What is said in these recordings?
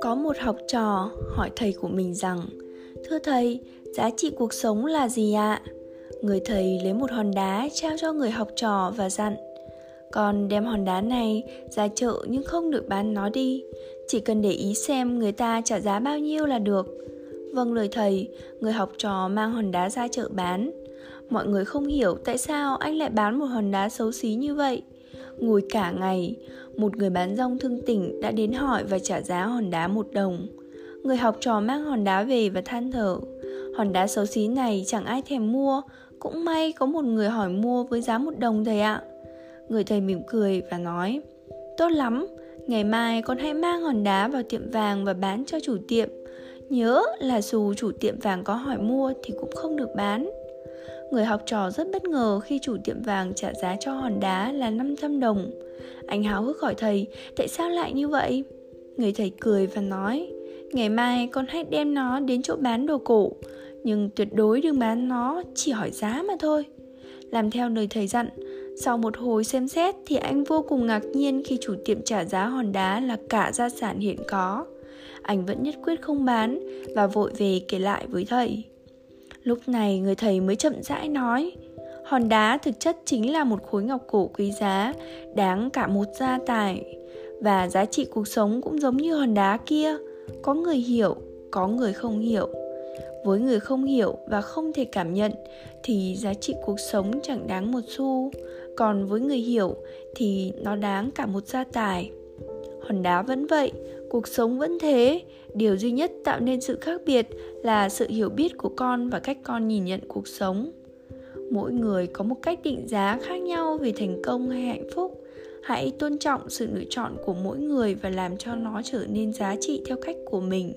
Có một học trò hỏi thầy của mình rằng Thưa thầy, giá trị cuộc sống là gì ạ? Người thầy lấy một hòn đá trao cho người học trò và dặn Con đem hòn đá này ra chợ nhưng không được bán nó đi. Chỉ cần để ý xem người ta trả giá bao nhiêu là được. Vâng lời thầy, người học trò mang hòn đá ra chợ bán. Mọi người không hiểu tại sao anh lại bán một hòn đá xấu xí như vậy Ngồi cả ngày, một người bán rong thương tỉnh đã đến hỏi và trả giá hòn đá một đồng. Người học trò mang hòn đá về và than thở. Hòn đá xấu xí này chẳng ai thèm mua, cũng may có một người hỏi mua với giá một đồng thầy ạ. Người thầy mỉm cười và nói, tốt lắm, ngày mai con hãy mang hòn đá vào tiệm vàng và bán cho chủ tiệm. Nhớ là dù chủ tiệm vàng có hỏi mua thì cũng không được bán. Người học trò rất bất ngờ khi chủ tiệm vàng trả giá cho hòn đá là 500 đồng. Anh háo hức hỏi thầy, tại sao lại như vậy? Người thầy cười và nói, ngày mai con hãy đem nó đến chỗ bán đồ cổ, nhưng tuyệt đối đừng bán nó, chỉ hỏi giá mà thôi. Làm theo lời thầy dặn, sau một hồi xem xét thì anh vô cùng ngạc nhiên khi chủ tiệm trả giá hòn đá là cả gia sản hiện có. Anh vẫn nhất quyết không bán và vội về kể lại với thầy. Lúc này người thầy mới chậm rãi nói Hòn đá thực chất chính là một khối ngọc cổ quý giá Đáng cả một gia tài. Và giá trị cuộc sống cũng giống như hòn đá kia Có người hiểu, có người không hiểu. Với người không hiểu và không thể cảm nhận thì giá trị cuộc sống chẳng đáng một xu. Còn với người hiểu thì nó đáng cả một gia tài. Hòn đá vẫn vậy cuộc sống vẫn thế. Điều duy nhất tạo nên sự khác biệt là sự hiểu biết của con và cách con nhìn nhận cuộc sống. Mỗi người có một cách định giá khác nhau về thành công hay hạnh phúc. Hãy tôn trọng sự lựa chọn của mỗi người và làm cho nó trở nên giá trị theo cách của mình.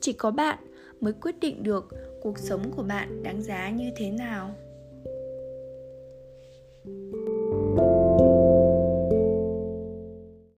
Chỉ có bạn mới quyết định được cuộc sống của bạn đáng giá như thế nào.